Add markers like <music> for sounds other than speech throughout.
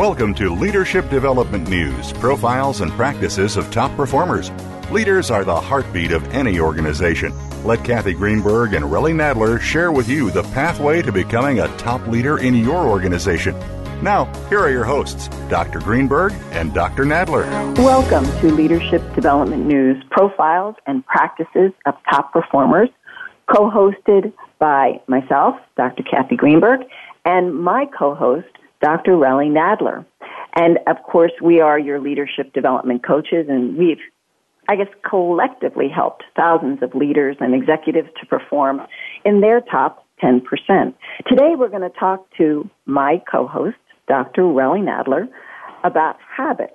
Welcome to Leadership Development News Profiles and Practices of Top Performers. Leaders are the heartbeat of any organization. Let Cathy Greenberg and Relly Nadler share with you the pathway to becoming a top leader in your organization. Now, here are your hosts, Dr. Greenberg and Dr. Nadler. Welcome to Leadership Development News Profiles and Practices of Top Performers, co hosted by myself, Dr. Cathy Greenberg, and my co host, Dr. Relly Nadler. And of course, we are your leadership development coaches, and we've, I guess, collectively helped thousands of leaders and executives to perform in their top 10%. Today, we're going to talk to my co host, Dr. Relly Nadler, about habits.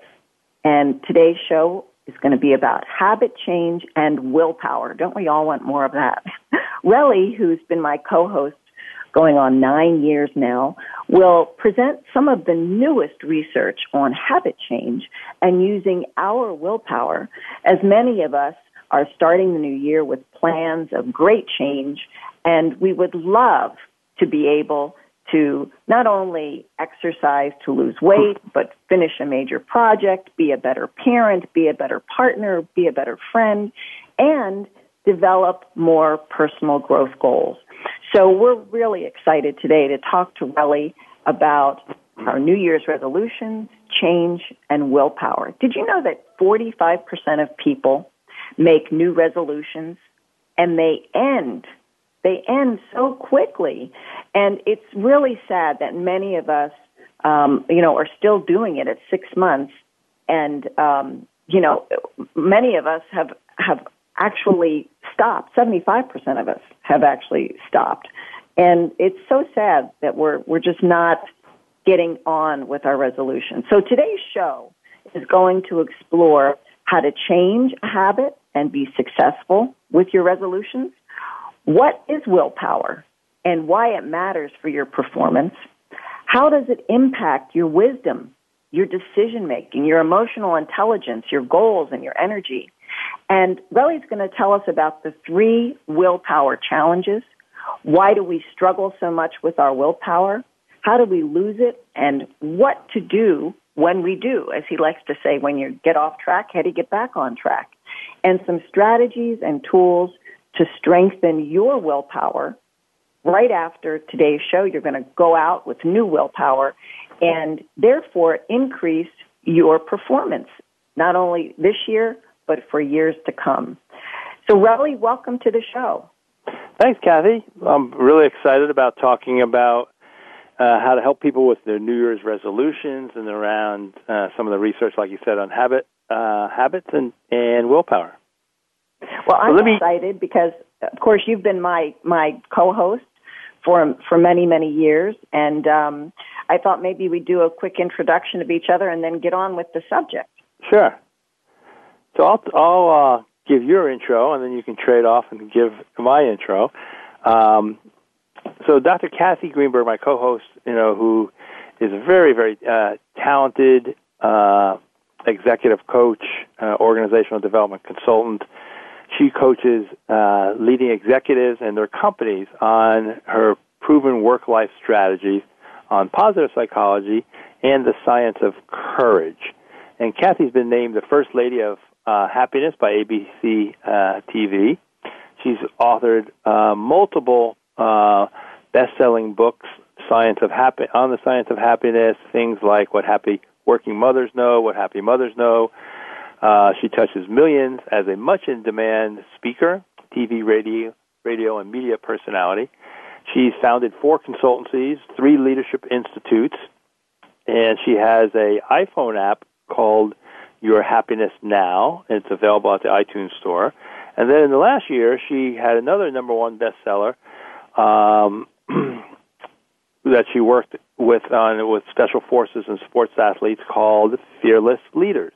And today's show is going to be about habit change and willpower. Don't we all want more of that? <laughs> Relly, who's been my co host going on nine years now, will present some of the newest research on habit change and using our willpower, as many of us are starting the new year with plans of great change, and we would love to be able to not only exercise to lose weight, but finish a major project, be a better parent, be a better partner, be a better friend, and develop more personal growth goals. So we're really excited today to talk to Relly about our New Year's resolutions, change, and willpower. Did you know that 45% of people make new resolutions and they end they end so quickly. And it's really sad that many of us, um, you know, are still doing it at six months. And, um, you know, many of us have, have actually stopped. 75% of us have actually stopped. And it's so sad that we're, we're just not getting on with our resolution. So today's show is going to explore how to change a habit and be successful with your resolutions what is willpower and why it matters for your performance? How does it impact your wisdom, your decision making, your emotional intelligence, your goals, and your energy? And Relly's going to tell us about the three willpower challenges. Why do we struggle so much with our willpower? How do we lose it? And what to do when we do, as he likes to say, when you get off track, how do you get back on track? And some strategies and tools to strengthen your willpower. Right after today's show, you're going to go out with new willpower and therefore increase your performance, not only this year, but for years to come. So, Relly, welcome to the show. Thanks, Cathy. I'm really excited about talking about uh, how to help people with their New Year's resolutions and around uh, some of the research, like you said, on habit uh, habits and, and willpower. Well, I'm me... excited because, of course, you've been my my co-host for for many many years, and um, I thought maybe we'd do a quick introduction of each other and then get on with the subject. Sure. So I'll I'll uh, give your intro, and then you can trade off and give my intro. Um, so Dr. Cathy Greenberg, my co-host, you know, who is a very very uh, talented uh, executive coach, uh, organizational development consultant she coaches uh, leading executives and their companies on her proven work life strategies on positive psychology and the science of courage. And Cathy's been named the First Lady of uh, Happiness by ABC uh, TV. She's authored uh, multiple uh, best-selling books, science of happy on the science of happiness, things like what happy working mothers know, what happy mothers know, uh, she touches millions as a much in demand speaker, TV, radio, radio, and media personality. She's founded four consultancies, three leadership institutes, and she has a iPhone app called Your Happiness Now. and It's available at the iTunes Store. And then in the last year, she had another number one bestseller um, <clears throat> that she worked with on with special forces and sports athletes called Fearless Leaders.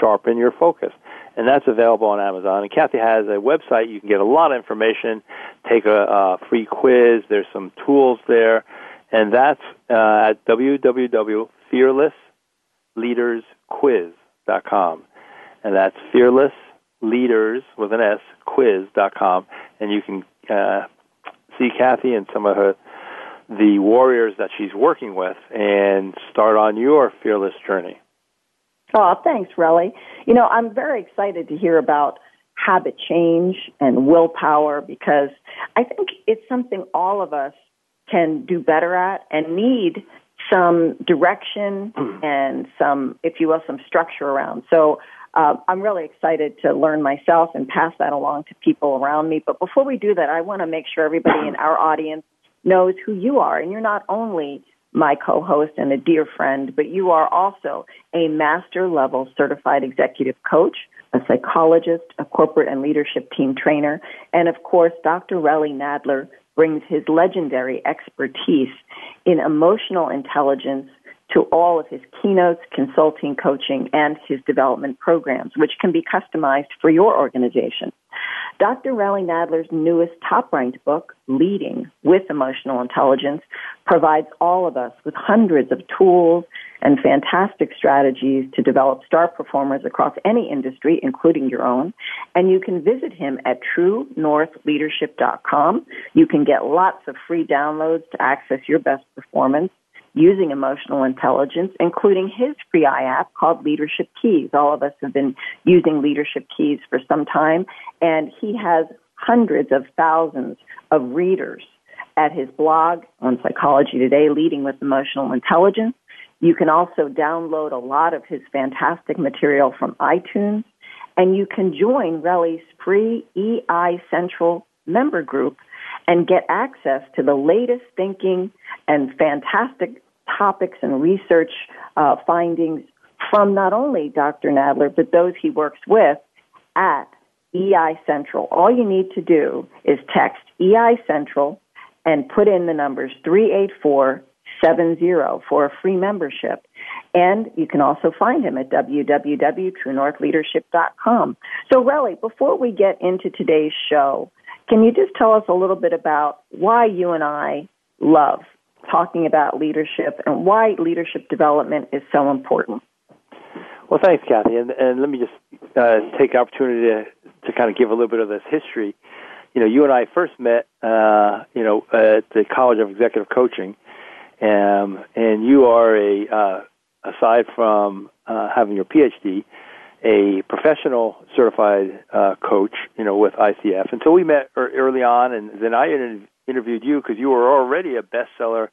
Sharpen your focus, and that's available on Amazon. And Cathy has a website. You can get a lot of information. Take a, a free quiz. There's some tools there, and that's uh, at www.fearlessleadersquiz.com, and that's fearless leaders with an S quiz.com, and you can uh, see Cathy and some of her the warriors that she's working with and start on your fearless journey. Oh, thanks, Relly. You know, I'm very excited to hear about habit change and willpower because I think it's something all of us can do better at and need some direction and some, if you will, some structure around. So uh, I'm really excited to learn myself and pass that along to people around me. But before we do that, I want to make sure everybody in our audience knows who you are. And you're not only my co-host and a dear friend, but you are also a master level certified executive coach, a psychologist, a corporate and leadership team trainer, and of course, Dr. Relly Nadler brings his legendary expertise in emotional intelligence to all of his keynotes, consulting, coaching, and his development programs, which can be customized for your organization. Dr. Relly Nadler's newest top ranked book, Leading with Emotional Intelligence, provides all of us with hundreds of tools and fantastic strategies to develop star performers across any industry, including your own. And you can visit him at truenorthleadership.com. You can get lots of free downloads to access your best performance using emotional intelligence, including his free app called Leadership Keys. All of us have been using Leadership Keys for some time, and he has hundreds of thousands of readers at his blog on Psychology Today, Leading with Emotional Intelligence. You can also download a lot of his fantastic material from iTunes, and you can join Relly's free EI Central member group and get access to the latest thinking and fantastic topics and research uh, findings from not only Dr. Nadler, but those he works with at EI Central. All you need to do is text EI Central and put in the numbers 38470 for a free membership. And you can also find him at www.truenorthleadership.com. So, Relly, before we get into today's show, can you just tell us a little bit about why you and I love talking about leadership and why leadership development is so important? Well, thanks, Cathy. And, and let me just uh, take the opportunity to, to kind of give a little bit of this history. You know, you and I first met, uh, you know, at the College of Executive Coaching, um, and you are a, uh, aside from uh, having your PhD, a professional certified uh, coach, you know, with ICF. So we met early on, and then I inter- interviewed you because you were already a bestseller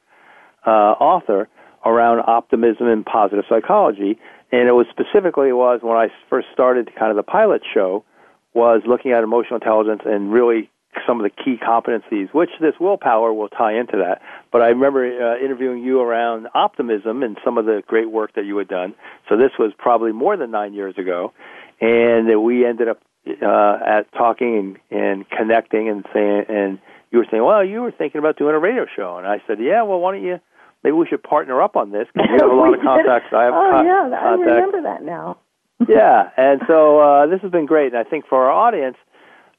uh, author around optimism and positive psychology. And it was specifically was when I first started kind of the pilot show was looking at emotional intelligence and really some of the key competencies, which this willpower will tie into that. But I remember uh, interviewing you around optimism and some of the great work that you had done. So this was probably more than nine years ago, and we ended up uh, at talking and, and connecting and saying, and you were saying, well, you were thinking about doing a radio show, and I said, yeah, well, why don't you? Maybe we should partner up on this because we have a lot of <laughs> contacts. I have oh con- yeah, I contacts. remember that now. <laughs> yeah, and so uh, this has been great, and I think for our audience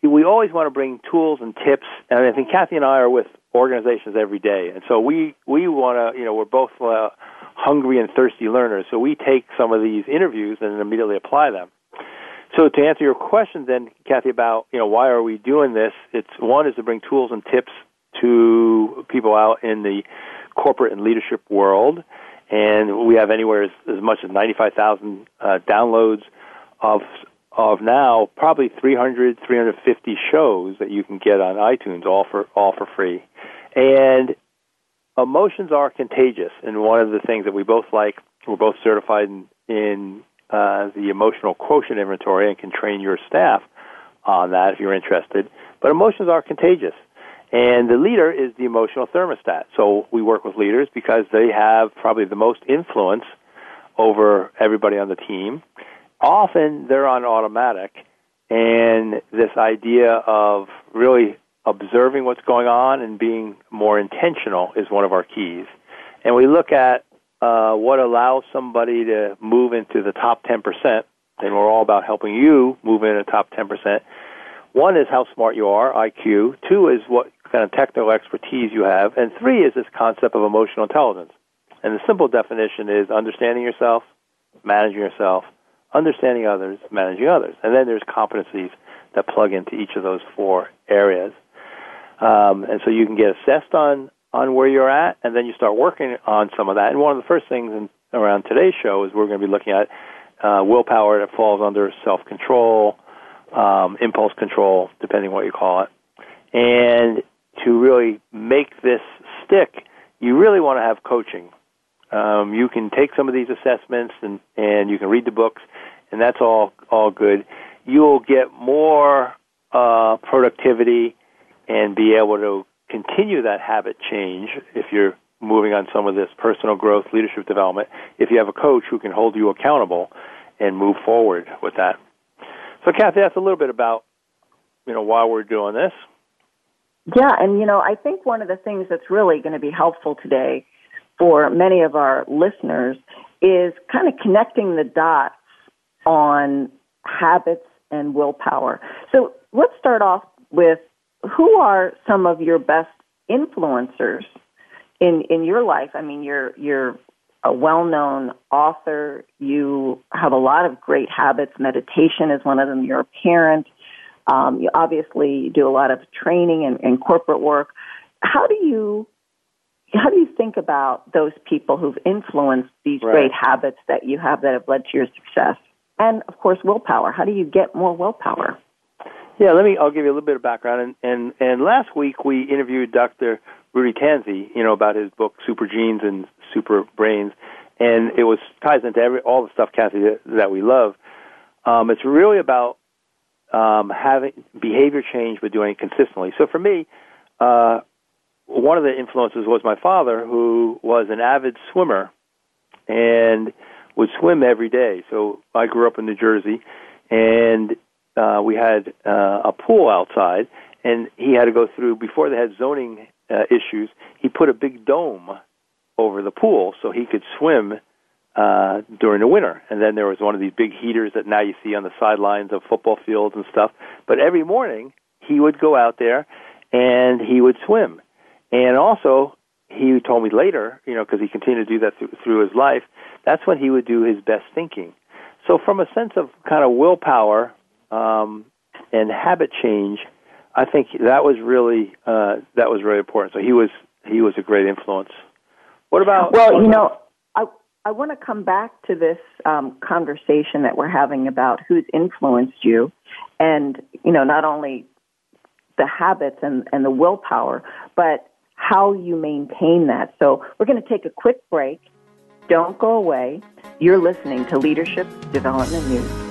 we always want to bring tools and tips, and I think Cathy and I are with organizations every day, and so we we want to, you know, we're both uh, hungry and thirsty learners, so we take some of these interviews and immediately apply them. So to answer your question, then, Cathy, about you know why are we doing this? It's one is to bring tools and tips to people out in the corporate and leadership world, and we have anywhere as, as much as ninety-five thousand uh, downloads of of now probably 300, 350 shows that you can get on iTunes, all for all for free. And emotions are contagious, and one of the things that we both like, we're both certified in, in uh, the emotional quotient inventory, and can train your staff on that if you're interested. But emotions are contagious. And the leader is the emotional thermostat. So we work with leaders because they have probably the most influence over everybody on the team often they're on automatic And this idea of really observing what's going on and being more intentional is one of our keys. And we look at uh, what allows somebody to move into the top 10%, and we're all about helping you move into the top 10%. One is how smart you are, IQ. Two is what kind of technical expertise you have. And three is this concept of emotional intelligence. And the simple definition is understanding yourself, managing yourself, understanding others, managing others. And then there's competencies that plug into each of those four areas. Um, and so you can get assessed on, on where you're at, and then you start working on some of that. And one of the first things in, around today's show is we're going to be looking at uh, willpower that falls under self control, um, impulse control, depending what you call it. And to really make this stick, you really want to have coaching. Um, you can take some of these assessments and, and you can read the books, and that's all all good. You'll get more uh, productivity and be able to continue that habit change if you're moving on some of this personal growth, leadership development. If you have a coach who can hold you accountable and move forward with that. So, Cathy, that's a little bit about you know why we're doing this. Yeah, and you know, I think one of the things that's really going to be helpful today for many of our listeners is kind of connecting the dots on habits and willpower. So let's start off with who are some of your best influencers in in your life? I mean, you're you're a well-known author. You have a lot of great habits. Meditation is one of them. You're a parent. Um, you obviously do a lot of training and, and corporate work. How do you how do you think about those people who've influenced these right. great habits that you have that have led to your success? And of course, willpower. How do you get more willpower? Yeah, let me. I'll give you a little bit of background. And and, and last week we interviewed Dr. Rudy Tanzi, you know, about his book Super Genes and Super Brains, and it was ties into every all the stuff, Cathy, that, that we love. Um, it's really about um, having behavior change, but doing it consistently. So for me, uh, one of the influences was my father, who was an avid swimmer and would swim every day. So I grew up in New Jersey, and uh, we had uh, a pool outside, and he had to go through before they had zoning uh, issues. He put a big dome over the pool so he could swim uh, during the winter. And then there was one of these big heaters that now you see on the sidelines of football fields and stuff. But every morning he would go out there and he would swim. And also, he told me later, you know, because he continued to do that through, through his life, that's when he would do his best thinking. So, from a sense of kind of willpower um, and habit change, I think that was really uh, that was really important. So he was he was a great influence. What about? Well, you know, I I want to come back to this um, conversation that we're having about who's influenced you, and you know, not only the habits and and the willpower, but how you maintain that. So we're going to take a quick break. Don't go away. You're listening to Leadership Development News.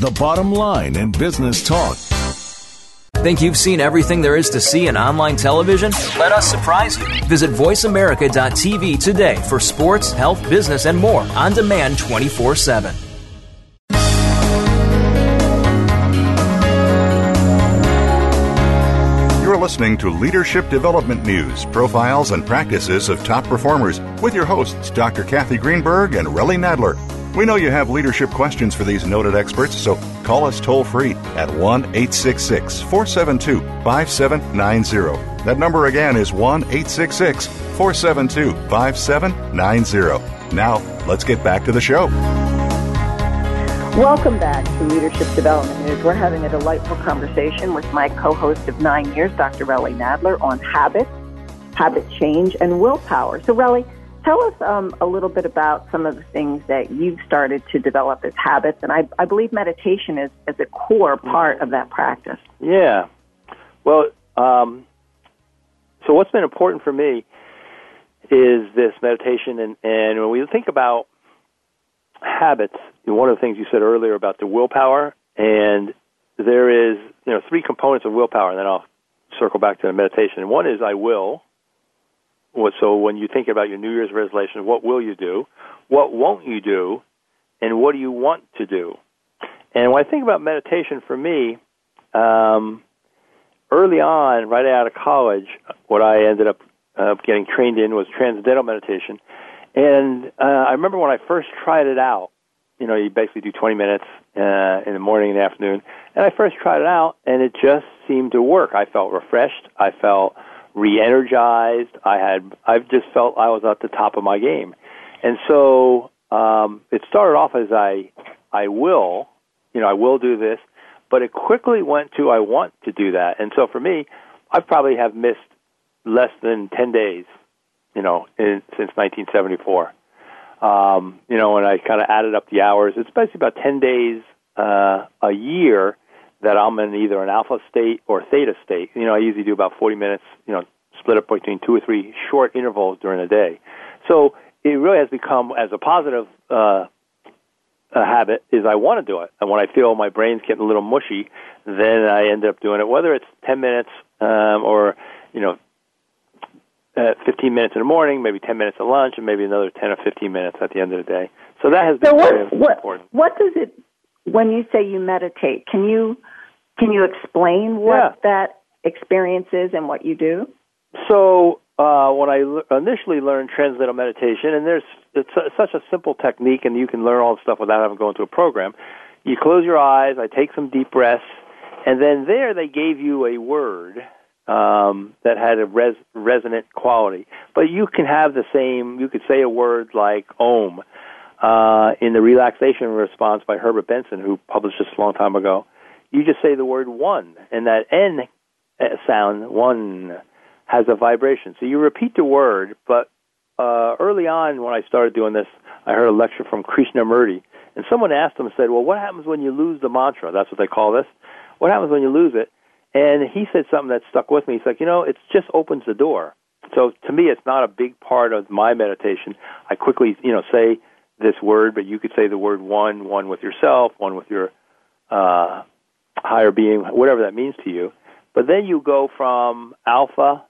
the bottom line in business talk. Think you've seen everything there is to see in online television? Let us surprise you. Visit VoiceAmerica.tv today for sports, health, business, and more on demand 24 7. You're listening to Leadership Development News, profiles and practices of top performers with your hosts, Dr. Cathy Greenberg and Relly Nadler. We know you have leadership questions for these noted experts, so call us toll free at 1 866 472 5790. That number again is 1 866 472 5790. Now, let's get back to the show. Welcome back to Leadership Development News. We're having a delightful conversation with my co host of nine years, Dr. Relly Nadler, on habits, habit change, and willpower. So, Relly, Tell us um, a little bit about some of the things that you've started to develop as habits, and I, I believe meditation is, is a core part of that practice. Yeah. Well, um, so what's been important for me is this meditation, and, and when we think about habits, one of the things you said earlier about the willpower, and there is you know three components of willpower, and then I'll circle back to the meditation. One is I will, so when you think about your New Year's resolution, what will you do? What won't you do? And what do you want to do? And when I think about meditation for me, um, early on, right out of college, what I ended up uh, getting trained in was transcendental meditation. And uh, I remember when I first tried it out, you know, you basically do 20 minutes uh, in the morning and the afternoon. And I first tried it out, and it just seemed to work. I felt refreshed. I felt re-energized. I had I've just felt I was at the top of my game, and so um, it started off as I I will, you know, I will do this, but it quickly went to I want to do that, and so for me, I probably have missed less than ten days, you know, in, since 1974. Um, you know, and I kind of added up the hours. It's basically about ten days uh, a year that I'm in either an alpha state or theta state. You know, I usually do about 40 minutes, you know, split up between two or three short intervals during the day. So it really has become as a positive uh, a habit is I want to do it. And when I feel my brain's getting a little mushy, then I end up doing it, whether it's 10 minutes um, or, you know, uh, 15 minutes in the morning, maybe 10 minutes at lunch, and maybe another 10 or 15 minutes at the end of the day. So that has been so what, very what, important. What does it when you say you meditate, can you can you explain what yeah. that experience is and what you do? So uh, when I l- initially learned transcendental meditation, and there's it's a, such a simple technique, and you can learn all the stuff without having to go into a program. You close your eyes. I take some deep breaths, and then there they gave you a word um, that had a res- resonant quality. But you can have the same. You could say a word like Om uh, in the relaxation response by Herbert Benson, who published this a long time ago, you just say the word one, and that N sound, one, has a vibration. So you repeat the word, but uh, early on when I started doing this, I heard a lecture from Krishnamurti, and someone asked him said, well, what happens when you lose the mantra? That's what they call this. What happens when you lose it? And he said something that stuck with me. He's like, you know, it just opens the door. So to me, it's not a big part of my meditation. I quickly, you know, say this word, but you could say the word one, one with yourself, one with your uh, higher being, whatever that means to you. But then you go from alpha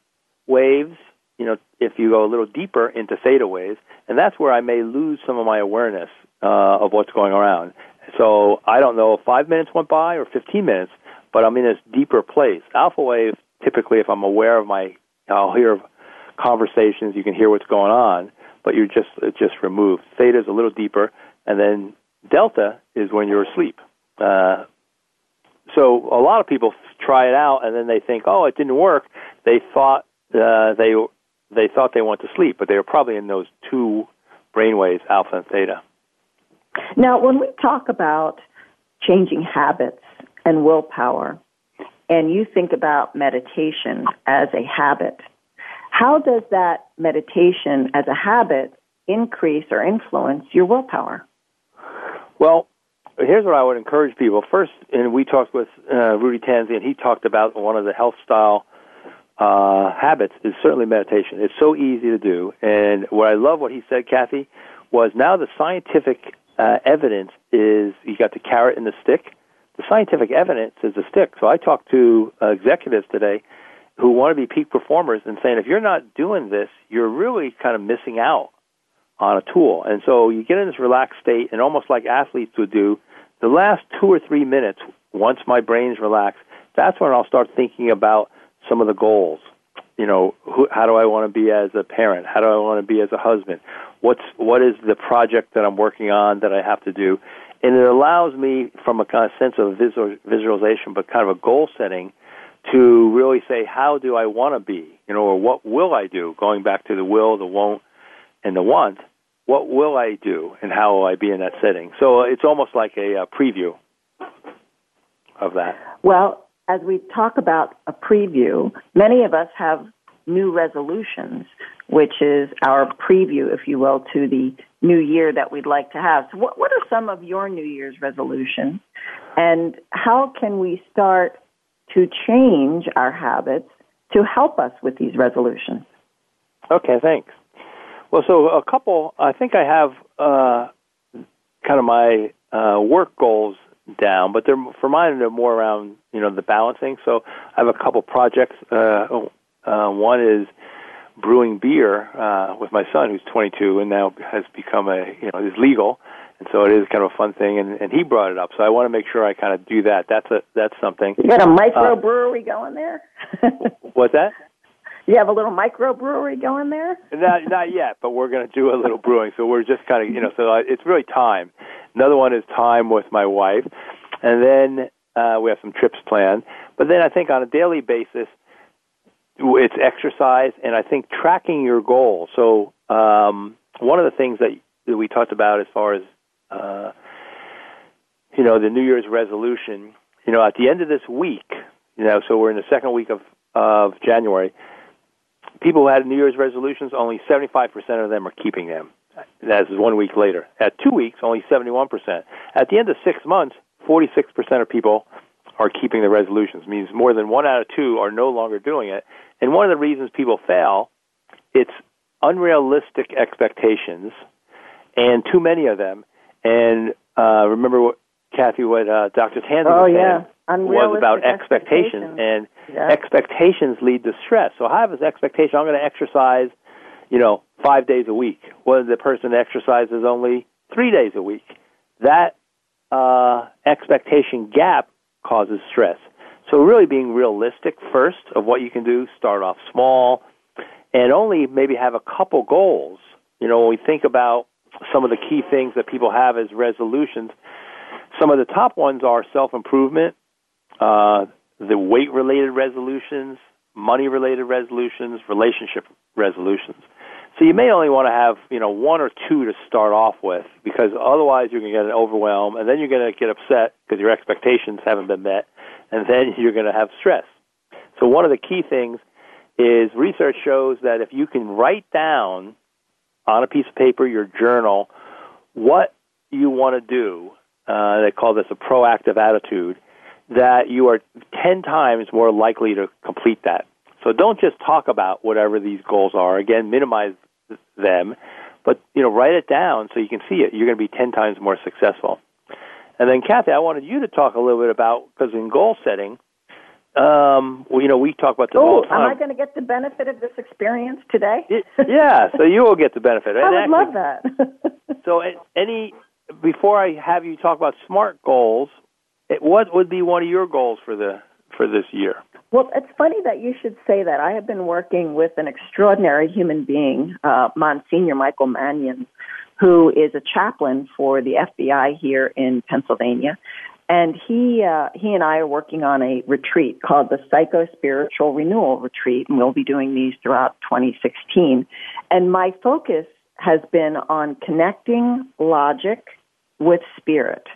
waves, you know, if you go a little deeper into theta waves, and that's where I may lose some of my awareness uh, of what's going around. So I don't know if five minutes went by or 15 minutes, but I'm in this deeper place. Alpha wave, typically, if I'm aware of my, I'll hear conversations, you can hear what's going on but you're just it's just removed. Theta is a little deeper, and then delta is when you're asleep. Uh, so a lot of people try it out, and then they think, oh, it didn't work. They thought uh, they they thought they went to sleep, but they were probably in those two brainwaves, alpha and theta. Now, when we talk about changing habits, and willpower, and you think about meditation as a habit, how does that meditation as a habit increase or influence your willpower? Well, here's what I would encourage people. First, and we talked with uh, Rudy Tanzi, and he talked about one of the health style uh, habits is certainly meditation. It's so easy to do, and what I love what he said, Cathy, was now the scientific uh, evidence is you got the carrot and the stick. The scientific evidence is the stick. So I talked to uh, executives today who want to be peak performers and saying if you're not doing this, you're really kind of missing out on a tool. And so you get in this relaxed state, and almost like athletes would do, the last two or three minutes, once my brain's relaxed, that's when I'll start thinking about some of the goals. You know, who, how do I want to be as a parent? How do I want to be as a husband? What's what is the project that I'm working on that I have to do? And it allows me, from a kind of sense of visual, visualization, but kind of a goal setting, to really say, how do I want to be? You know, or what will I do? Going back to the will, the won't, and the want. What will I do, and how will I be in that setting? So uh, it's almost like a, a preview of that. Well, as we talk about a preview, many of us have new resolutions, which is our preview, if you will, to the new year that we'd like to have. So, what, what are some of your New Year's resolutions, and how can we start to change our habits to help us with these resolutions? Okay, thanks. Well, so a couple, I think I have uh, kind of my uh, work goals down, but they're for mine they're more around you know the balancing. So I have a couple projects. Uh, oh, uh, one is brewing beer uh, with my son, who's 22 and now has become a you know is legal, and so it is kind of a fun thing. And, and he brought it up, so I want to make sure I kind of do that. That's a that's something. You got a microbrewery uh, going there? <laughs> what's that? You have a little microbrewery going there? not not yet, but we're going to do a little brewing. So we're just kind of you know so it's really time. Another one is time with my wife, and then uh, we have some trips planned. But then I think on a daily basis, it's exercise, and I think tracking your goals. So um, one of the things that, that we talked about as far as uh, you know the New Year's resolution, you know, at the end of this week, you know, so we're in the second week of of January. People who had New Year's resolutions, only 75% of them are keeping them. That is one week later. At two weeks, only 71%. At the end of six months, 46% of people are keeping the resolutions. It means more than one out of two are no longer doing it. And one of the reasons people fail, it's unrealistic expectations, and too many of them. And uh, remember what Cathy, what uh, Dr. Tanzi oh, was yeah. Was about expectations, expectations. and yeah. expectations lead to stress. So I have this expectation: I'm going to exercise, you know, five days a week. When the person exercises only three days a week, that uh, expectation gap causes stress. So really being realistic first of what you can do, start off small, and only maybe have a couple goals. You know, when we think about some of the key things that people have as resolutions, some of the top ones are self improvement, uh, the weight related resolutions, money related resolutions, relationship resolutions. So you may only want to have, you know, one or two to start off with because otherwise you're going to get an overwhelm and then you're going to get upset because your expectations haven't been met and then <laughs> you're going to have stress. So one of the key things is research shows that if you can write down on a piece of paper, your journal, what you want to do, uh, they call this a proactive attitude, that you are 10 times more likely to complete that. So don't just talk about whatever these goals are. Again, minimize them, but you know, write it down so you can see it. You're going to be ten times more successful. And then, Cathy, I wanted you to talk a little bit about because in goal setting, um, well, you know, we talk about the goals. oh, am I going to get the benefit of this experience today? yeah, so you will get the benefit. <laughs> I and would actually, love that. <laughs> so, any before I have you talk about smart goals, what would be one of your goals for the for this year? Well, it's funny that you should say that. I have been working with an extraordinary human being, uh, Monsignor Michael Mannion, who is a chaplain for the FBI here in Pennsylvania. And he uh, he and I are working on a retreat called the Psycho Spiritual Renewal Retreat, and we'll be doing these throughout 2016. And my focus has been on connecting logic with spirit.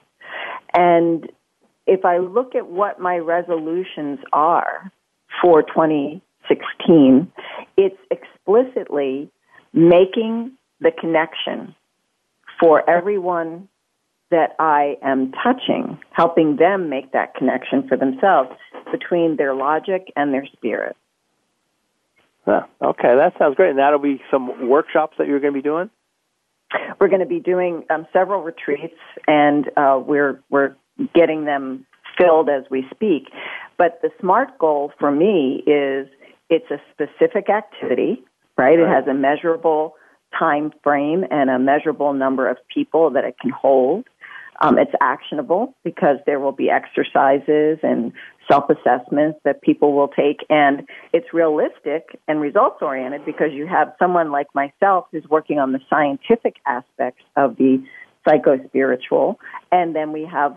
And if I look at what my resolutions are for 2016, it's explicitly making the connection for everyone that I am touching, helping them make that connection for themselves between their logic and their spirit. Yeah, okay, that sounds great. And that'll be some workshops that you're going to be doing. We're going to be doing um, several retreats, and uh, we're we're getting them filled as we speak. But the SMART goal for me is it's a specific activity, right? It has a measurable time frame and a measurable number of people that it can hold. Um, it's actionable because there will be exercises and self assessments that people will take, and it's realistic and results oriented because you have someone like myself who's working on the scientific aspects of the psycho spiritual, and then we have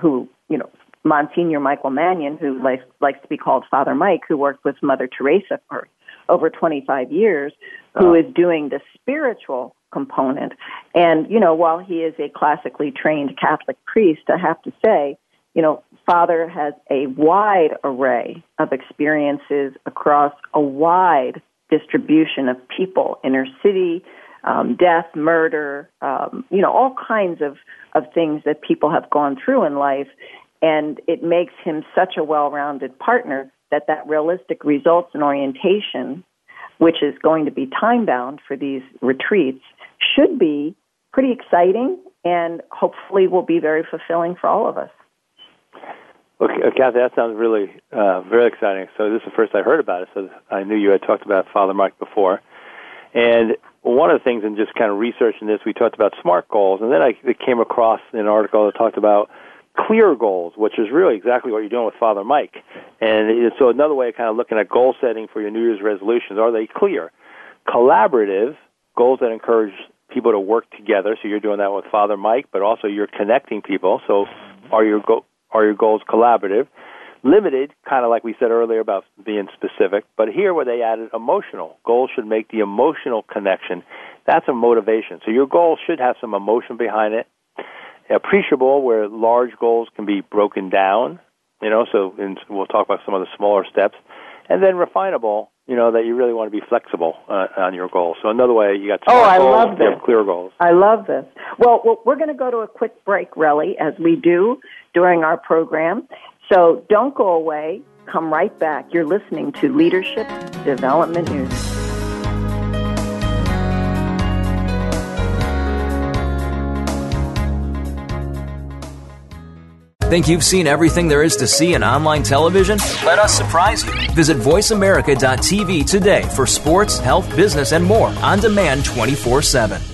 who you know Monsignor Michael Mannion, who likes, likes to be called Father Mike, who worked with Mother Teresa for over 25 years, who oh. is doing the spiritual component. And, you know, while he is a classically trained Catholic priest, I have to say, you know, Father has a wide array of experiences across a wide distribution of people, inner city, um, death, murder, um, you know, all kinds of, of things that people have gone through in life. And it makes him such a well rounded partner that that realistic results and orientation, which is going to be time bound for these retreats, should be pretty exciting and hopefully will be very fulfilling for all of us. Okay, uh, Cathy, that sounds really uh, very exciting. So this is the first I heard about it. So I knew you had talked about Father Mike before, and one of the things in just kind of researching this, we talked about SMART goals, and then I came across an article that talked about clear goals, which is really exactly what you're doing with Father Mike. And so another way of kind of looking at goal setting for your New Year's resolutions, are they clear? Collaborative, goals that encourage people to work together. So you're doing that with Father Mike, but also you're connecting people. So are your go- are your goals collaborative? Limited, kind of like we said earlier about being specific, but here where they added emotional. Goals should make the emotional connection. That's a motivation. So your goal should have some emotion behind it appreciable where large goals can be broken down, you know, so and we'll talk about some of the smaller steps, and then refinable, you know, that you really want to be flexible uh, on your goals. So another way, you got oh, I goals, love this. clear goals. I love this. Well, we're going to go to a quick break, Relly, as we do during our program. So don't go away. Come right back. You're listening to Leadership Development News. Think you've seen everything there is to see in online television? Let us surprise you. Visit VoiceAmerica.tv today for sports, health, business, and more on demand 24 7.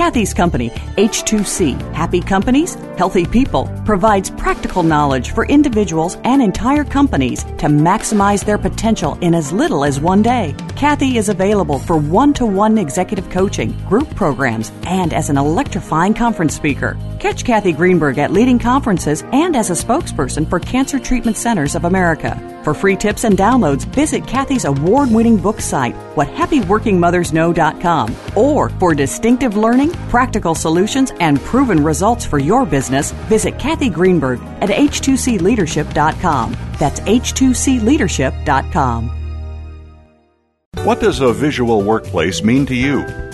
Cathy's company, H2C, Happy Companies, Healthy People, provides practical knowledge for individuals and entire companies to maximize their potential in as little as one day. Cathy is available for one to one executive coaching, group programs, and as an electrifying conference speaker. Catch Cathy Greenberg at leading conferences and as a spokesperson for Cancer Treatment Centers of America. For free tips and downloads, visit Cathy's award winning book site, whathappyworkingmothersknow.com. Or for distinctive learning, practical solutions, and proven results for your business, visit Cathy Greenberg at h2cleadership.com. That's h2cleadership.com. What does a visual workplace mean to you?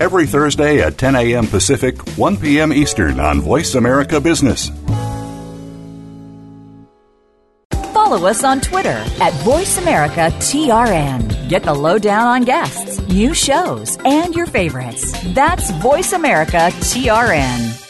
every Thursday at 10 a.m. Pacific, 1 p.m. Eastern on Voice America Business. Follow us on Twitter at VoiceAmericaTRN. Get the lowdown on guests, new shows, and your favorites. That's VoiceAmericaTRN.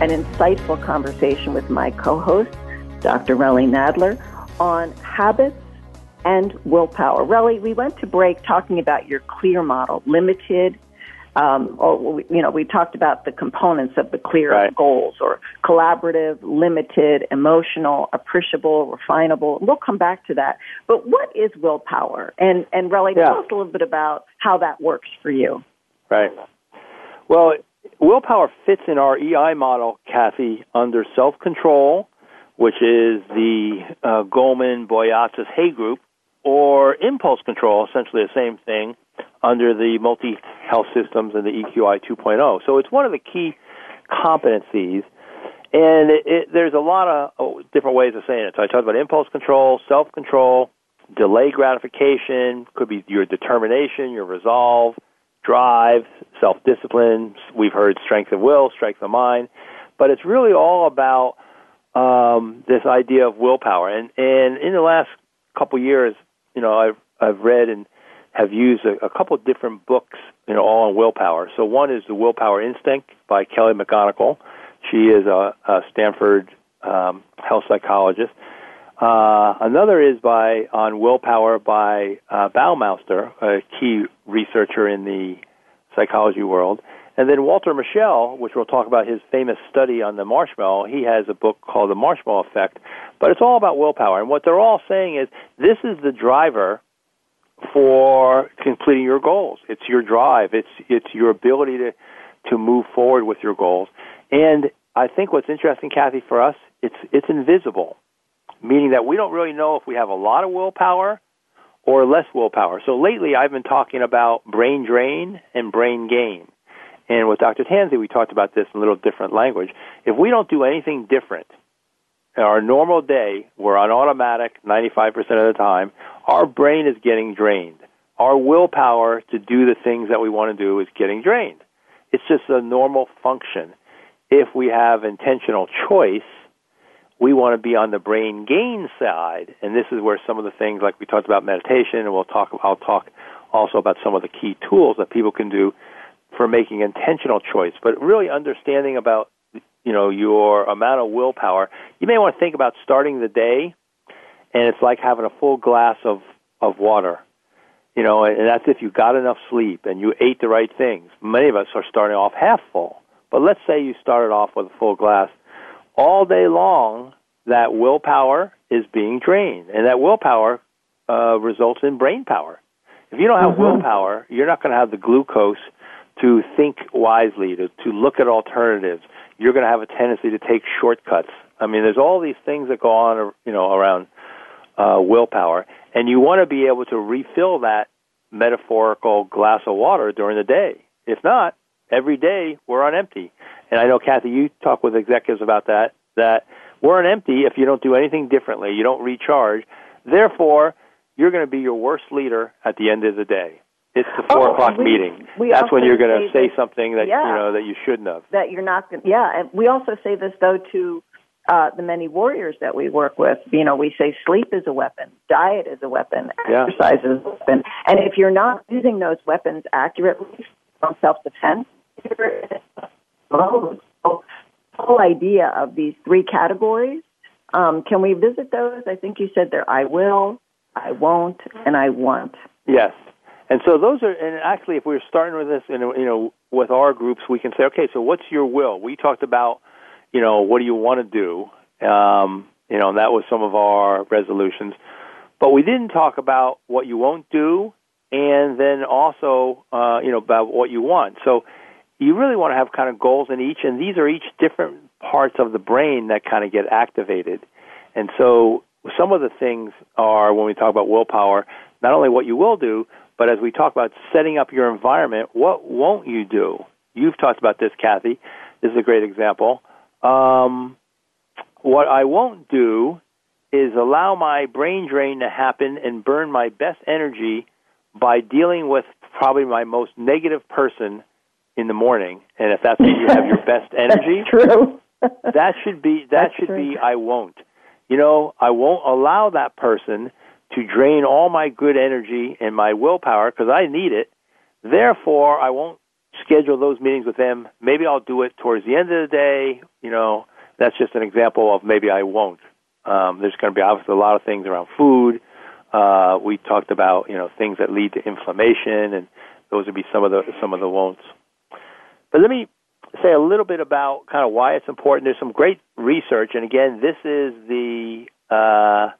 and insightful conversation with my co host, Dr. Relly Nadler, on habits and willpower. Relly, we went to break talking about your clear model, limited, um, or you know, we talked about the components of the clear right. goals, or collaborative, limited, emotional, appreciable, refinable. We'll come back to that. But what is willpower? And and Relly, Yeah. tell us a little bit about how that works for you. Right. Well, willpower fits in our EI model, Cathy, under self control, which is the uh, Goleman Boyatzis Hay group, or impulse control, essentially the same thing, under the multi health systems and the EQI 2.0. So it's one of the key competencies. And it, it, there's a lot of oh, different ways of saying it. So I talked about impulse control, self control, delay gratification, could be your determination, your resolve, drive, self discipline. We've heard strength of will, strength of mind. But it's really all about um, this idea of willpower. And, and in the last couple years, you know, I've, I've read and have used a, a couple different books, you know, all on willpower. So one is The Willpower Instinct by Kelly McGonigal. She is a, a Stanford um, health psychologist. Uh, another is by on willpower by uh, Baumeister, a key researcher in the psychology world. And then Walter Mischel, which we'll talk about his famous study on the marshmallow, he has a book called The Marshmallow Effect. But it's all about willpower. And what they're all saying is this is the driver for completing your goals. It's your drive. It's it's your ability to to move forward with your goals. And I think what's interesting, Cathy, for us, it's it's invisible, meaning that we don't really know if we have a lot of willpower or less willpower. So lately, I've been talking about brain drain and brain gain. And with Dr. Tanzi, we talked about this in a little different language. If we don't do anything different in our normal day, we're on automatic 95% of the time, our brain is getting drained. Our willpower to do the things that we want to do is getting drained. It's just a normal function. If we have intentional choice, we want to be on the brain gain side, and this is where some of the things like we talked about meditation, and we'll talk. I'll talk also about some of the key tools that people can do for making intentional choice. But really understanding about you know your amount of willpower, you may want to think about starting the day, and it's like having a full glass of of water. You know, and that's if you got enough sleep and you ate the right things. Many of us are starting off half full. But let's say you started off with a full glass. All day long, that willpower is being drained, and that willpower uh, results in brain power. If you don't have Mhm. willpower, you're not going to have the glucose to think wisely, to, to look at alternatives. You're going to have a tendency to take shortcuts. I mean, there's all these things that go on, you know, around uh, willpower, and you want to be able to refill that metaphorical glass of water during the day. If not, every day we're on empty. And I know, Cathy, you talk with executives about that. That we're on empty if you don't do anything differently. You don't recharge. Therefore, you're going to be your worst leader at the end of the day. It's the four Oh, o'clock we- meeting. we That's when you're going to say that- something that yeah. you know that you shouldn't have. that you're not Gonna, yeah and we also say this though to uh, the many warriors that we work with you know we say sleep is a weapon diet is a weapon Yeah. exercise is a weapon and if you're not using those weapons accurately you're exposed. so the whole idea of these three categories um, can we visit those i think you said there i will i won't and i want Yes. And so those are, and actually, if we are starting with this, and you know, with our groups, we can say, okay, so what's your will? We talked about, you know, what do you want to do? Um, You know, and that was some of our resolutions. But we didn't talk about what you won't do, and then also, uh, you know, about what you want. So you really want to have kind of goals in each, and these are each different parts of the brain that kind of get activated. And so some of the things are when we talk about willpower, not only what you will do, but as we talk about setting up your environment, what won't you do? You've talked about this, Cathy. This is a great example. Um, what I won't do is allow my brain drain to happen and burn my best energy by dealing with probably my most negative person in the morning. And if that's when you have your best <laughs> energy, true. that should be that That's should true. be I won't. You know, I won't allow that person to drain all my good energy and my willpower because I need it. Therefore, I won't schedule those meetings with them. Maybe I'll do it towards the end of the day. You know, that's just an example of maybe I won't. Um, there's going to be obviously a lot of things around food. Uh, we talked about you know things that lead to inflammation, and those would be some of the some of the won'ts. But let me say a little bit about kind of why it's important. There's some great research, and again, this is the uh,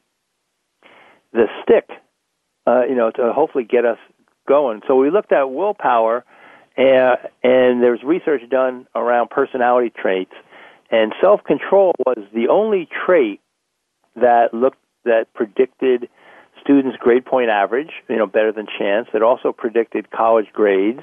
the stick, uh, you know, to hopefully get us going. So we looked at willpower, uh, and there's research done around personality traits, and self-control was the only trait that looked that predicted students' grade point average, you know, better than chance. It also predicted college grades,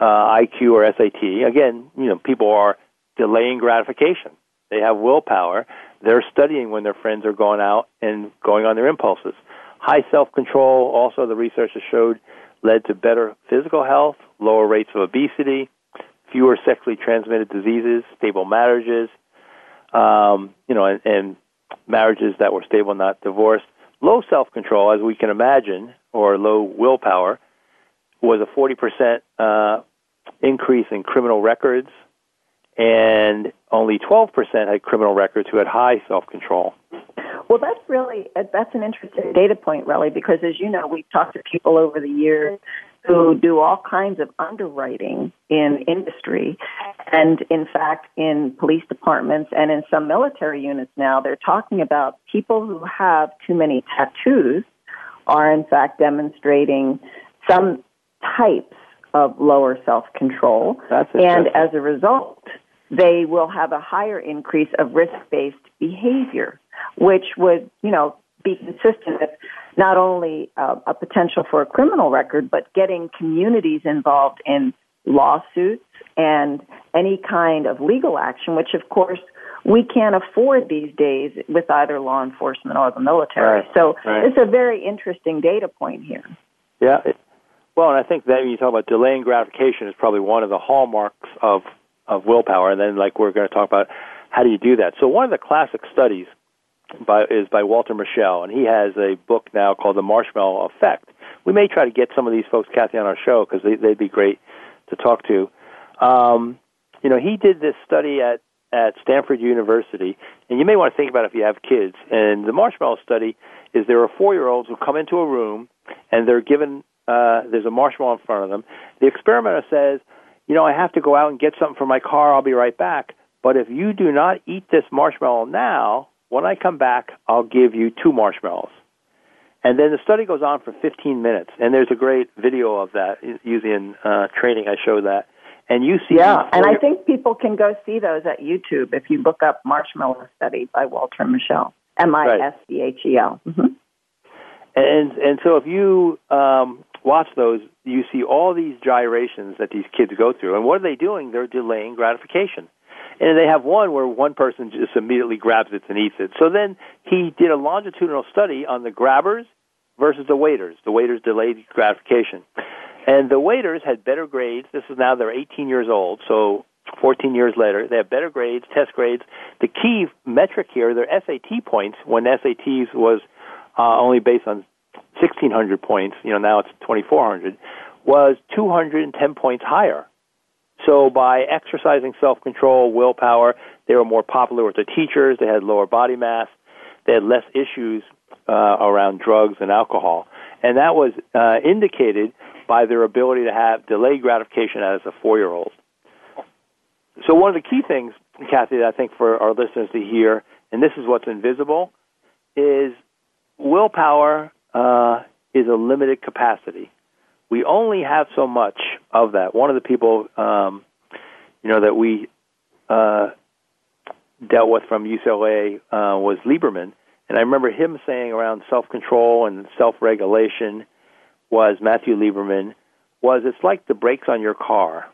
uh, IQ or SAT. Again, you know, people are delaying gratification. They have willpower. They're studying when their friends are going out and going on their impulses. High self-control, also the research has showed, led to better physical health, lower rates of obesity, fewer sexually transmitted diseases, stable marriages, um, you know, and, and marriages that were stable, not divorced. Low self-control, as we can imagine, or low willpower, was a 40% uh, increase in criminal records, and only 12% had criminal records who had high self-control. Well, that's really uh, that's an interesting data point, really, because as you know, we've talked to people over the years who do all kinds of underwriting in industry, and in fact, in police departments and in some military units now, they're talking about people who have too many tattoos are in fact demonstrating some types of lower self-control, and as a result, they will have a higher increase of risk-based behavior, which would, you know, be consistent with not only uh, a potential for a criminal record, but getting communities involved in lawsuits and any kind of legal action, which of course we can't afford these days with either law enforcement or the military. Right, So right. it's a very interesting data point here. Yeah. It, well, and I think that when you talk about delaying gratification is probably one of the hallmarks of of willpower. And then, like we're going to talk about, how do you do that? So one of the classic studies by is by Walter Mischel, and he has a book now called The Marshmallow Effect. We may try to get some of these folks, Cathy, on our show because they, they'd be great to talk to. Um, you know, he did this study at at Stanford University, and you may want to think about it if you have kids. And the marshmallow study is there are four year olds who come into a room and they're given uh, there's a marshmallow in front of them. The experimenter says, you know, I have to go out and get something for my car. I'll be right back. But if you do not eat this marshmallow now, when I come back, I'll give you two marshmallows. And then the study goes on for 15 minutes, and there's a great video of that using uh, training. I show that, and you see Yeah, and I think people can go see those at YouTube if you look up Marshmallow Study by Walter Mischel. M I S C H E L. Mhm. And and so if you um, watch those, you see all these gyrations that these kids go through. And what are they doing? They're delaying gratification. And they have one where one person just immediately grabs it and eats it. So then he did a longitudinal study on the grabbers versus the waiters. The waiters delayed gratification. And the waiters had better grades. This is now they're 18 years old, so 14 years later, they have better grades, test grades. The key metric here, their SAT points, when SATs was uh, only based on 1,600 points, you know, now it's 2,400, was 210 points higher. So by exercising self-control, willpower, they were more popular with the teachers. They had lower body mass. They had less issues uh, around drugs and alcohol, and that was uh, indicated by their ability to have delayed gratification as a four-year-old. So one of the key things, Cathy, that I think for our listeners to hear and this is what's invisible, is willpower uh, is a limited capacity. We only have so much of that. One of the people, um, you know, that we uh, dealt with from UCLA uh, was Lieberman, and I remember him saying around self-control and self-regulation was Matthew Lieberman was it's like the brakes on your car.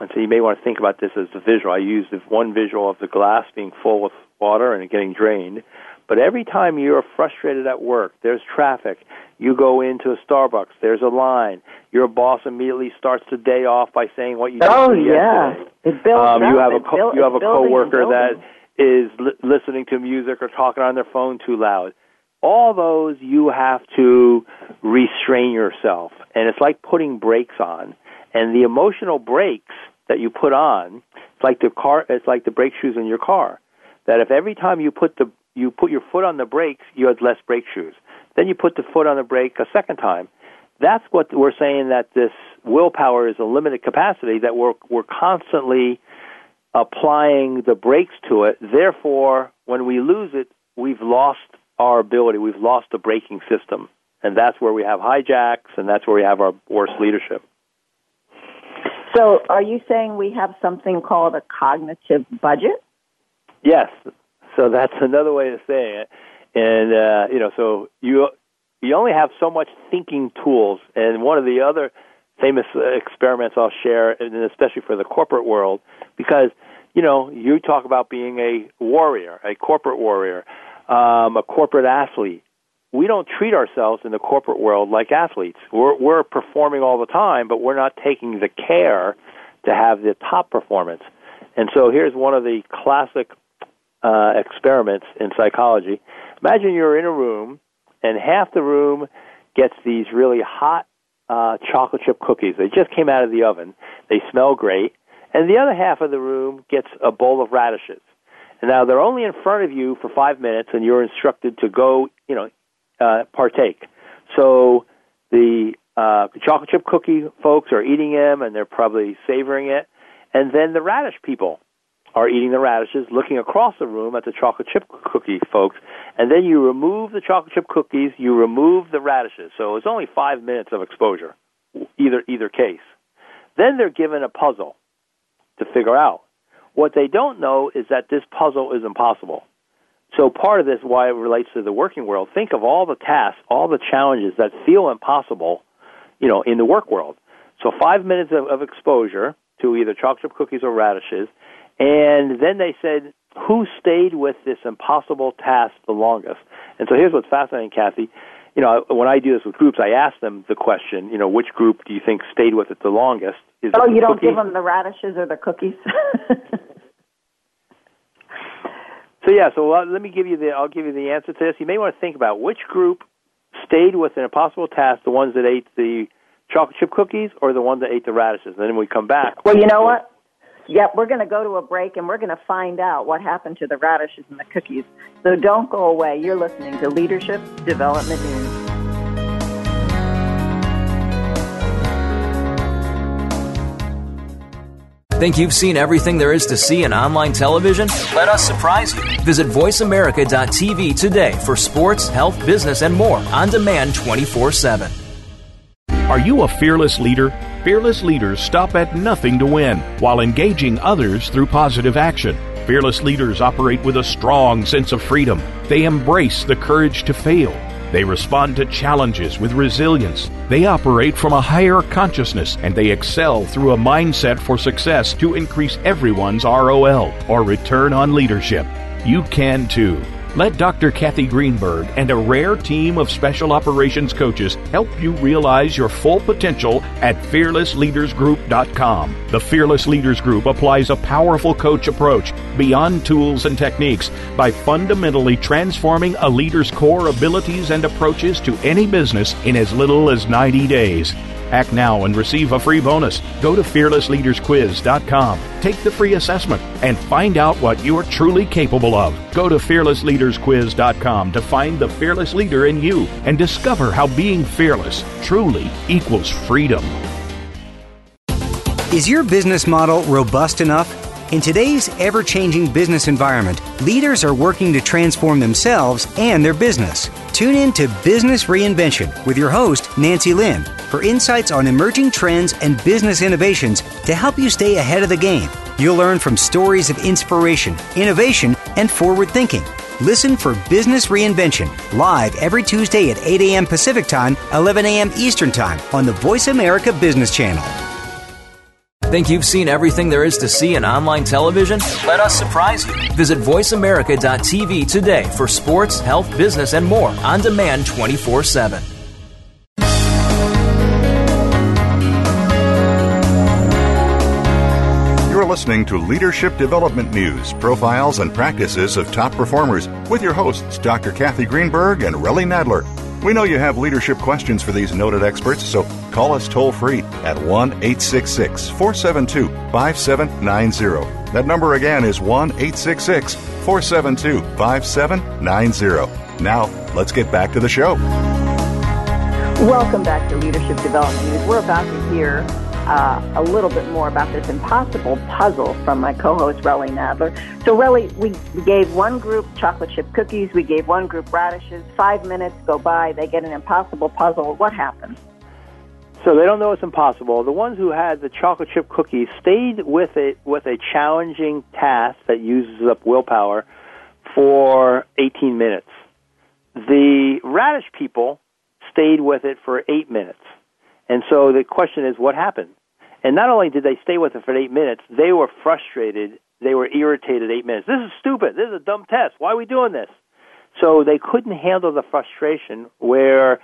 And so you may want to think about this as a visual. I used one visual of the glass being full with water and getting drained. But every time you're frustrated at work, there's traffic, you go into a Starbucks, there's a line, your boss immediately starts the day off by saying what you oh, yeah. yesterday. It builds um, you have a co- you have a coworker that is li- listening to music or talking on their phone too loud. All those you have to restrain yourself, and it's like putting brakes on. And the emotional brakes that you put on, it's like the car, it's like the brake shoes in your car. That if every time you put the you put your foot on the brakes, you had less brake shoes. Then you put the foot on the brake a second time. That's what we're saying that this willpower is a limited capacity that we're we're constantly applying the brakes to it. Therefore, when we lose it, we've lost our ability. We've lost the braking system. And that's where we have hijacks and that's where we have our worst leadership. So, are you saying we have something called a cognitive budget? Yes. So that's <laughs> another way of saying it. And uh, you know, so you you only have so much thinking tools. And one of the other famous uh, experiments I'll share, and especially for the corporate world, because you know you talk about being a warrior, a corporate warrior, um, a corporate athlete. We don't treat ourselves in the corporate world like athletes. We're we're performing all the time, but we're not taking the care to have the top performance. And so here's one of the classic uh, experiments in psychology. Imagine you're in a room and half the room gets these really hot uh, chocolate chip cookies. They just came out of the oven. They smell great. And the other half of the room gets a bowl of radishes. And now they're only in front of you for five minutes, and you're instructed to go, you know, uh, partake. So the uh, chocolate chip cookie folks are eating them, and they're probably savoring it. And then the radish people are eating the radishes, looking across the room at the chocolate chip cookie folks, and then you remove the chocolate chip cookies, you remove the radishes. So it's only five minutes of exposure, either either case. Then they're given a puzzle to figure out. What they don't know is that this puzzle is impossible. So part of this, why it relates to the working world, think of all the tasks, all the challenges that feel impossible, you know, in the work world. So five minutes of, of exposure to either chocolate chip cookies or radishes, and then they said, who stayed with this impossible task the longest? And so here's what's fascinating, Cathy. You know, when I do this with groups, I ask them the question, you know, which group do you think stayed with it the longest? Is oh, you don't cookie? give them the radishes or the cookies? <laughs> So yeah, so uh, let me give you the I'll give you the answer to this. You may want to think about which group stayed with an impossible task, the ones that ate the chocolate chip cookies or the ones that ate the radishes. And then when we come back. well, you know what? Yep, we're going to go to a break and we're going to find out what happened to the radishes and the cookies. So don't go away. You're listening to Leadership Development News. Think you've seen everything there is to see in online television? Let us surprise you. Visit VoiceAmerica.tv today for sports, health, business, and more on demand 24 7. Are you a fearless leader? Fearless leaders stop at nothing to win while engaging others through positive action. Fearless leaders operate with a strong sense of freedom. They embrace the courage to fail. They respond to challenges with resilience. They operate from a higher consciousness and they excel through a mindset for success to increase everyone's ROL or return on leadership. You can too. Let Dr. Cathy Greenberg and a rare team of special operations coaches help you realize your full potential at fearlessleadersgroup.com. The Fearless Leaders Group applies a powerful coach approach beyond tools and techniques by fundamentally transforming a leader's core abilities and approaches to any business in as little as 90 days. Act now and receive a free bonus. Go to fearlessleadersquiz.com. Take the free assessment and find out what you're truly capable of. Go to fearlessleadersquiz.com to find the fearless leader in you and discover how being fearless truly equals freedom. Is your business model robust enough? In today's ever changing business environment, leaders are working to transform themselves and their business. Tune in to Business Reinvention with your host, Nancy Lynn, for insights on emerging trends and business innovations to help you stay ahead of the game. You'll learn from stories of inspiration, innovation, and forward thinking. Listen for Business Reinvention live every Tuesday at 8 a.m. Pacific Time, 11 a.m. Eastern Time on the Voice America Business Channel. Think you've seen everything there is to see in online television? Let us surprise you. Visit VoiceAmerica.tv today for sports, health, business, and more on demand 24 7. You're listening to Leadership Development News, profiles and practices of top performers with your hosts, Dr. Cathy Greenberg and Relly Nadler. We know you have leadership questions for these noted experts, so call us toll free at 1 866 472 5790. That number again is 1 866 472 5790. Now, let's get back to the show. Welcome back to Leadership Development News. We're about to hear uh, a little bit more about this impossible puzzle from my co-host Relly Nadler. So, Relly, we gave one group chocolate chip cookies, we gave one group radishes. Five minutes go by, they get an impossible puzzle. What happens? So they don't know it's impossible. The ones who had the chocolate chip cookies stayed with it with a challenging task that uses up willpower for 18 minutes. The radish people stayed with it for eight minutes. And so the question is, what happened? And not only did they stay with it for eight minutes, they were frustrated. They were irritated eight minutes. This is stupid. This is a dumb test. Why are we doing this? So they couldn't handle the frustration where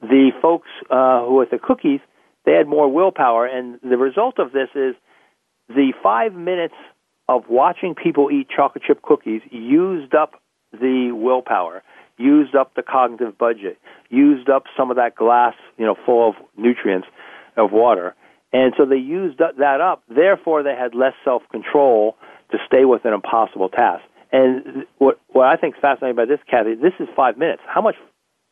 the folks uh, who with the cookies, they had more willpower. And the result of this is the five minutes of watching people eat chocolate chip cookies used up the willpower, used up the cognitive budget, used up some of that glass, you know, full of nutrients of water and so they used that up. Therefore, they had less self control to stay with an impossible task. And what what I think is fascinating about this, Cathy, this is five minutes. How much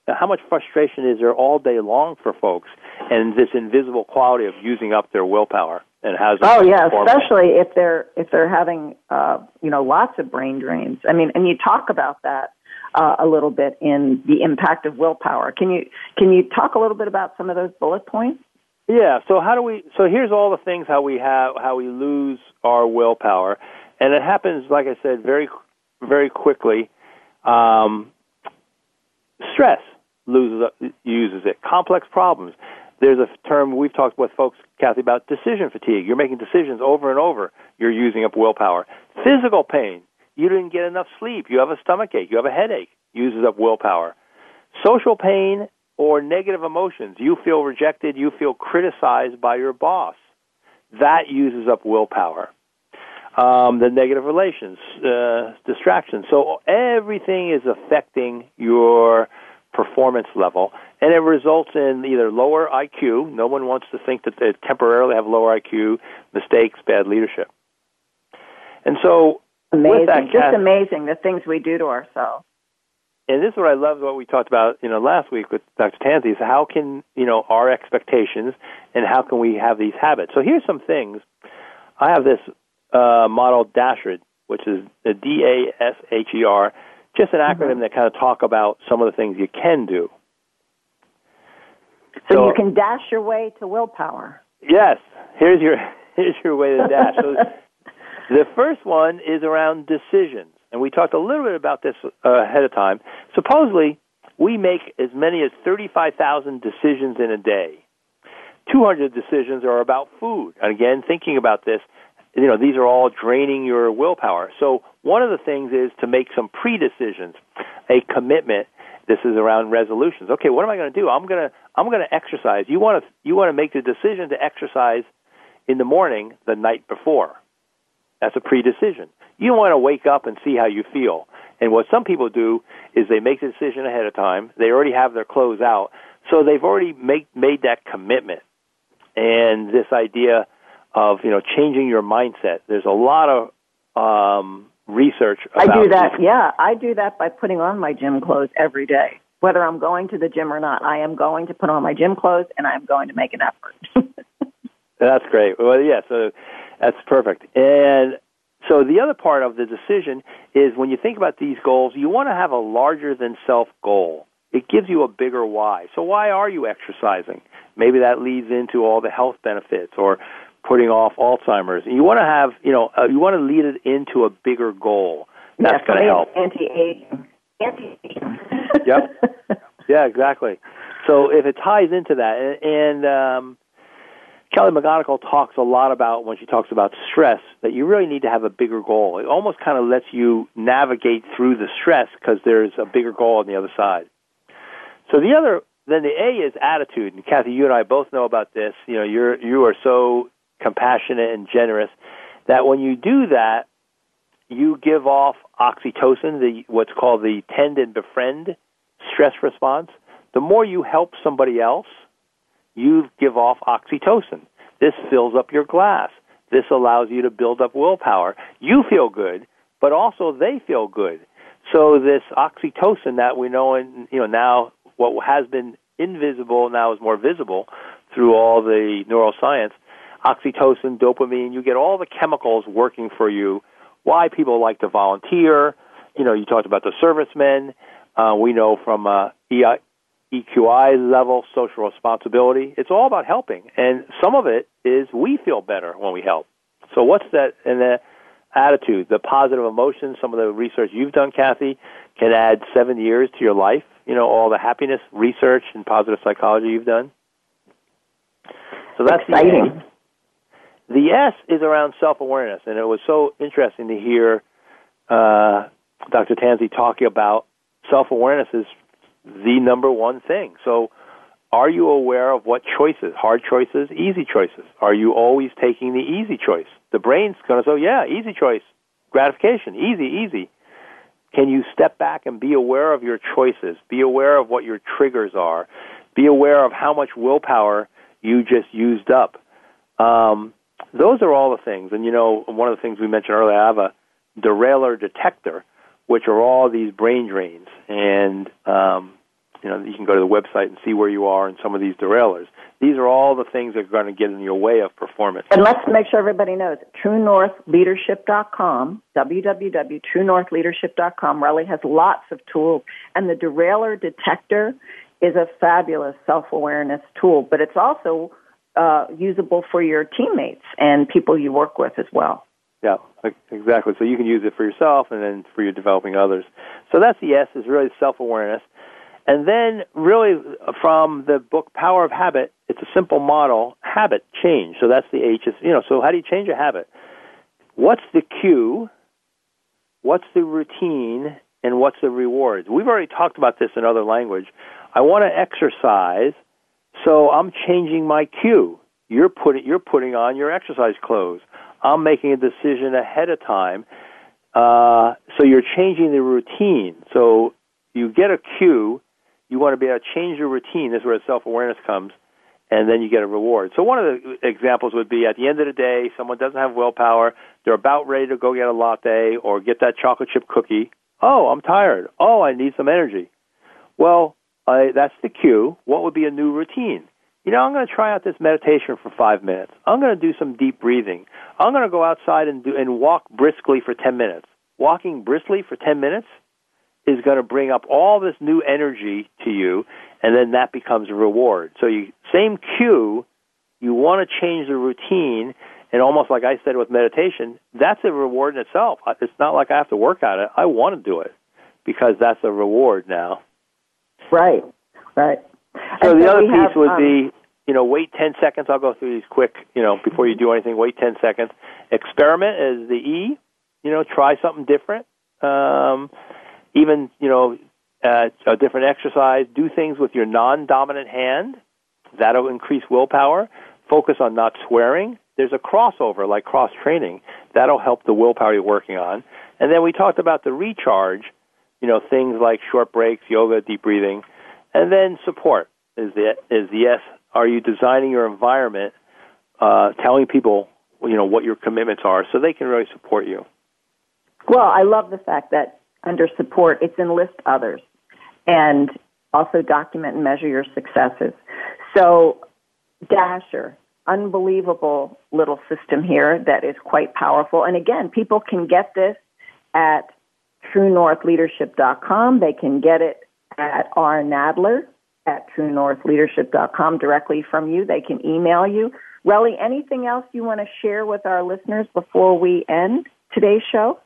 how much frustration is there all day long for folks, and this invisible quality of using up their willpower and has oh yeah, especially if they're if they're having uh, you know lots of brain drains. I mean, and you talk about that uh, a little bit in the impact of willpower. Can you can you talk a little bit about some of those bullet points? Yeah. So how do we? So here's all the things how we have how we lose our willpower, and it happens, like I said, very very quickly. Um, stress loses uses it. Complex problems. There's a term we've talked with folks, Cathy, about decision fatigue. You're making decisions over and over. You're using up willpower. Physical pain. You didn't get enough sleep. You have a stomach ache. You have a headache. Uses up willpower. Social pain or negative emotions. You feel rejected, you feel criticized by your boss. That uses up willpower. Um, the negative relations, uh, distractions. So everything is affecting your performance level, and it results in either lower IQ. No one wants to think that they temporarily have lower IQ, mistakes, bad leadership. And so, amazing, that, just amazing the things we do to ourselves and this is what I love what we talked about, you know, last week with Dr. Tanzi is how can, you know, our expectations and how can we have these habits. So here's some things. I have this uh, model Dasher, which is a D A S H E R, just an acronym mm-hmm. that kind of talk about some of the things you can do. So, so you can dash your way to willpower. Yes. Here's your <laughs> here's your way to dash. so <laughs> the first one is around decisions and we talked a little bit about this uh, ahead of time. Supposedly, we make as many as 35,000 decisions in a day. 200 decisions are about food. And again, thinking about this, you know, these are all draining your willpower. So one of the things is to make some pre-decisions, a commitment. This is around resolutions. Okay, what am I going to do? I'm going to I'm going to exercise. You want to you want to make the decision to exercise in the morning the night before. That's a pre-decision. You want to wake up and see how you feel. And what some people do is they make the decision ahead of time. They already have their clothes out, so they've already make, made that commitment. And this idea of you know changing your mindset. There's a lot of um, research. I do that. Yeah, I do that by putting on my gym clothes every day, whether I'm going to the gym or not. I am going to put on my gym clothes, and I am going to make an effort. <laughs> that's great. Well, yeah. So that's perfect. And So the other part of the decision is when you think about these goals, you want to have a larger than self goal. It gives you a bigger why. So why are you exercising? Maybe that leads into all the health benefits or putting off Alzheimer's. You want to have, you know, uh, you want to lead it into a bigger goal. That's yeah, going to help. Anti-aging. Anti-aging. yep. <laughs> Yeah, exactly. So if it ties into that, and, and um, Kelly McGonigal talks a lot about when she talks about stress that you really need to have a bigger goal. It almost kind of lets you navigate through the stress because there's a bigger goal on the other side. So the other, then the A is attitude. And Cathy, you and I both know about this. You know, you're you are so compassionate and generous that when you do that, you give off oxytocin, the what's called the tend and befriend stress response. The more you help somebody else, you give off oxytocin. This fills up your glass. This allows you to build up willpower. You feel good, but also they feel good. So this oxytocin that we know, and you know now what has been invisible now is more visible through all the neuroscience. Oxytocin, dopamine, you get all the chemicals working for you. Why people like to volunteer. You know, you talked about the servicemen. Uh, we know from uh, EQI level, social responsibility. It's all about helping, and some of it is we feel better when we help. So what's that? And the attitude, the positive emotions. Some of the research you've done, Cathy, can add seven years to your life. You know all the happiness research and positive psychology you've done. So that's exciting. The, the S is around self awareness, and it was so interesting to hear uh, Dr. Tanzi talking about self awareness is the number one thing. So, are you aware of what choices, hard choices, easy choices? Are you always taking the easy choice? The brain's going to say, yeah, easy choice, gratification, easy, easy. Can you step back and be aware of your choices? Be aware of what your triggers are. Be aware of how much willpower you just used up. Um, those are all the things. And you know, one of the things we mentioned earlier, I have a derailer detector which are all these brain drains. And um, you know, you can go to the website and see where you are in some of these derailers. These are all the things that are going to get in your way of performance. And let's make sure everybody knows TrueNorthLeadership.com, www.truenorthleadership.com. Relly has lots of tools, and the derailer detector is a fabulous self awareness tool, but it's also uh, usable for your teammates and people you work with as well. Yeah, exactly. So you can use it for yourself and then for your developing others. So that's the S is really self awareness. And then really from the book Power of Habit, it's a simple model, habit change. So that's the H is you know, so how do you change a habit? What's the cue? What's the routine and what's the rewards? We've already talked about this in other language. I want to exercise, so I'm changing my cue. You're putting you're putting on your exercise clothes. I'm making a decision ahead of time. Uh, so you're changing the routine. So you get a cue, you want to be able to change your routine. This is where self awareness comes, and then you get a reward. So one of the examples would be at the end of the day, someone doesn't have willpower. They're about ready to go get a latte or get that chocolate chip cookie. Oh, I'm tired. Oh, I need some energy. Well, that's the cue. What would be a new routine? You know, I'm going to try out this meditation for five minutes. I'm going to do some deep breathing. I'm going to go outside and do and walk briskly for ten minutes. Walking briskly for ten minutes is going to bring up all this new energy to you, and then that becomes a reward. So you same cue, you want to change the routine, and almost like I said with meditation, that's a reward in itself. It's not like I have to work at it. I want to do it because that's a reward now. Right. Right. So and the other piece have, would um, be, you know, wait 10 seconds. I'll go through these quick, you know, before you do anything, wait 10 seconds. Experiment is the E. You know, try something different. Um, even, you know, uh, a different exercise. Do things with your non-dominant hand. That'll increase willpower. Focus on not swearing. There's a crossover, like cross training. That'll help the willpower you're working on. And then we talked about the recharge. You know, things like short breaks, yoga, deep breathing and then support is the is the S. Are you designing your environment, uh, telling people you know what your commitments are, so they can really support you? Well, I love the fact that under support, it's enlist others, and also document and measure your successes. So, Dasher, unbelievable little system here that is quite powerful. And again, people can get this at truenorthleadership.com. They can get it at R. Nadler at truenorthleadership.com directly from you. They can email you. Relly, anything else you want to share with our listeners before we end today's show?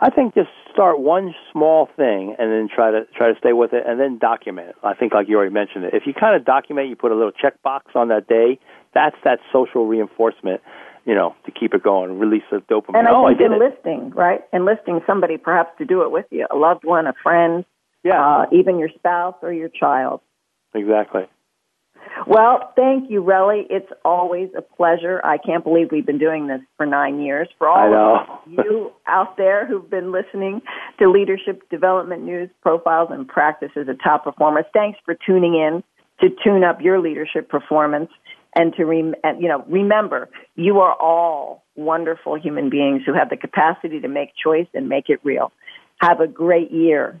I think just start one small thing and then try to try to stay with it and then document it. I think like you already mentioned it. If you kind of document, you put a little checkbox on that day, that's that social reinforcement, you know, to keep it going, release the dopamine. And I oh, think I enlisting, it. right? Enlisting somebody perhaps to do it with you, a loved one, a friend, yeah. Uh, even your spouse or your child. Exactly. Well, thank you, Relly. It's always a pleasure. I can't believe we've been doing this for nine years. For all of you out there who've been listening to leadership development news, profiles, and practices of top performers, thanks for tuning in to tune up your leadership performance and to rem- and, you know remember you are all wonderful human beings who have the capacity to make choice and make it real. Have a great year.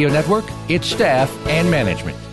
Radio Network, its staff, and management.